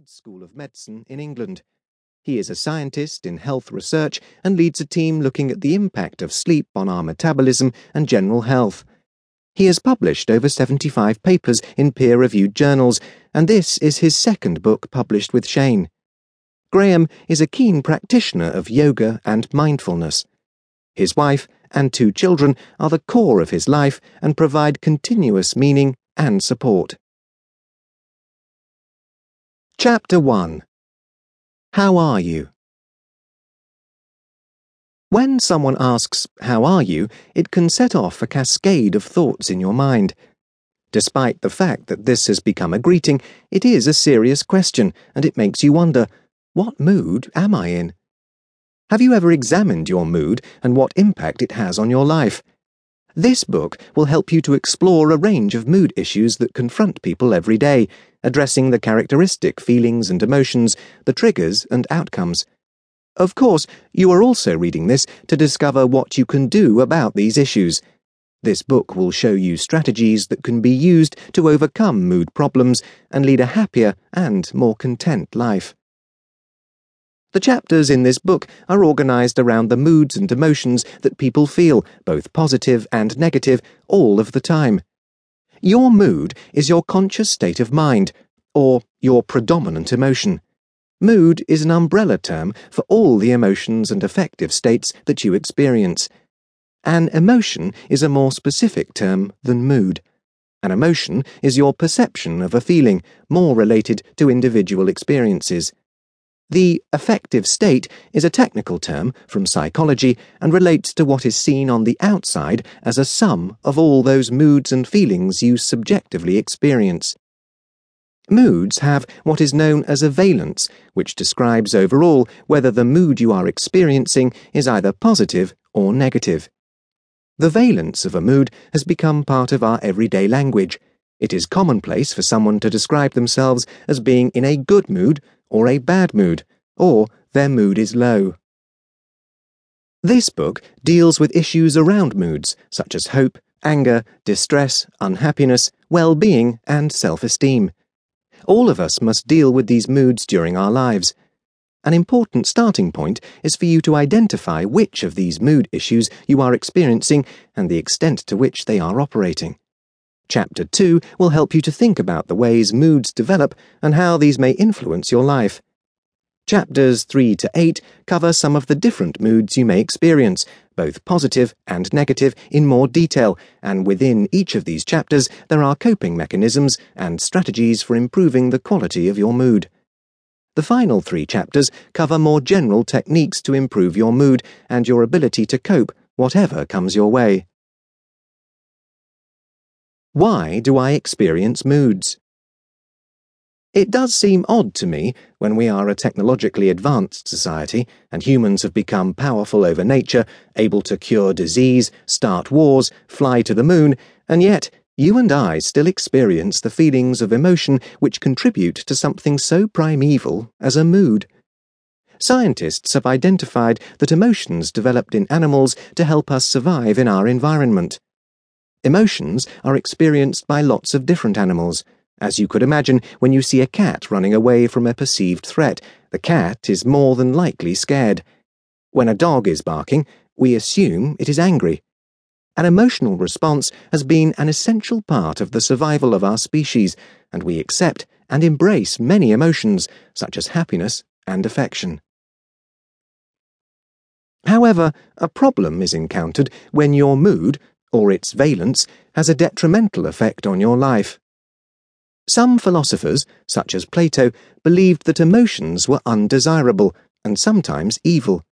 Leeds School of Medicine in England. He is a scientist in health research and leads a team looking at the impact of sleep on our metabolism and general health. He has published over 75 papers in peer reviewed journals, and this is his second book published with Shane. Graham is a keen practitioner of yoga and mindfulness. His wife and two children are the core of his life and provide continuous meaning and support. Chapter 1 How Are You? When someone asks, How are you? it can set off a cascade of thoughts in your mind. Despite the fact that this has become a greeting, it is a serious question and it makes you wonder, What mood am I in? Have you ever examined your mood and what impact it has on your life? This book will help you to explore a range of mood issues that confront people every day, addressing the characteristic feelings and emotions, the triggers and outcomes. Of course, you are also reading this to discover what you can do about these issues. This book will show you strategies that can be used to overcome mood problems and lead a happier and more content life. The chapters in this book are organized around the moods and emotions that people feel, both positive and negative, all of the time. Your mood is your conscious state of mind, or your predominant emotion. Mood is an umbrella term for all the emotions and affective states that you experience. An emotion is a more specific term than mood. An emotion is your perception of a feeling, more related to individual experiences. The affective state is a technical term from psychology and relates to what is seen on the outside as a sum of all those moods and feelings you subjectively experience. Moods have what is known as a valence, which describes overall whether the mood you are experiencing is either positive or negative. The valence of a mood has become part of our everyday language. It is commonplace for someone to describe themselves as being in a good mood or a bad mood, or their mood is low. This book deals with issues around moods, such as hope, anger, distress, unhappiness, well being, and self esteem. All of us must deal with these moods during our lives. An important starting point is for you to identify which of these mood issues you are experiencing and the extent to which they are operating. Chapter 2 will help you to think about the ways moods develop and how these may influence your life. Chapters 3 to 8 cover some of the different moods you may experience, both positive and negative, in more detail, and within each of these chapters there are coping mechanisms and strategies for improving the quality of your mood. The final three chapters cover more general techniques to improve your mood and your ability to cope, whatever comes your way. Why do I experience moods? It does seem odd to me, when we are a technologically advanced society and humans have become powerful over nature, able to cure disease, start wars, fly to the moon, and yet you and I still experience the feelings of emotion which contribute to something so primeval as a mood. Scientists have identified that emotions developed in animals to help us survive in our environment. Emotions are experienced by lots of different animals. As you could imagine, when you see a cat running away from a perceived threat, the cat is more than likely scared. When a dog is barking, we assume it is angry. An emotional response has been an essential part of the survival of our species, and we accept and embrace many emotions, such as happiness and affection. However, a problem is encountered when your mood, or its valence, has a detrimental effect on your life. Some philosophers, such as Plato, believed that emotions were undesirable and sometimes evil.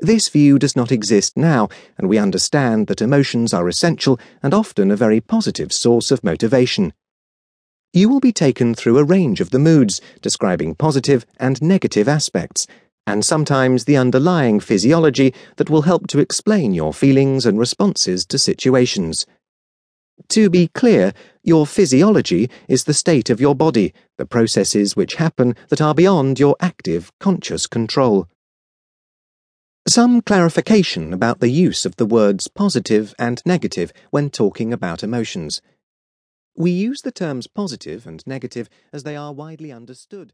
This view does not exist now, and we understand that emotions are essential and often a very positive source of motivation. You will be taken through a range of the moods, describing positive and negative aspects, and sometimes the underlying physiology that will help to explain your feelings and responses to situations. To be clear, your physiology is the state of your body, the processes which happen that are beyond your active, conscious control. Some clarification about the use of the words positive and negative when talking about emotions. We use the terms positive and negative as they are widely understood.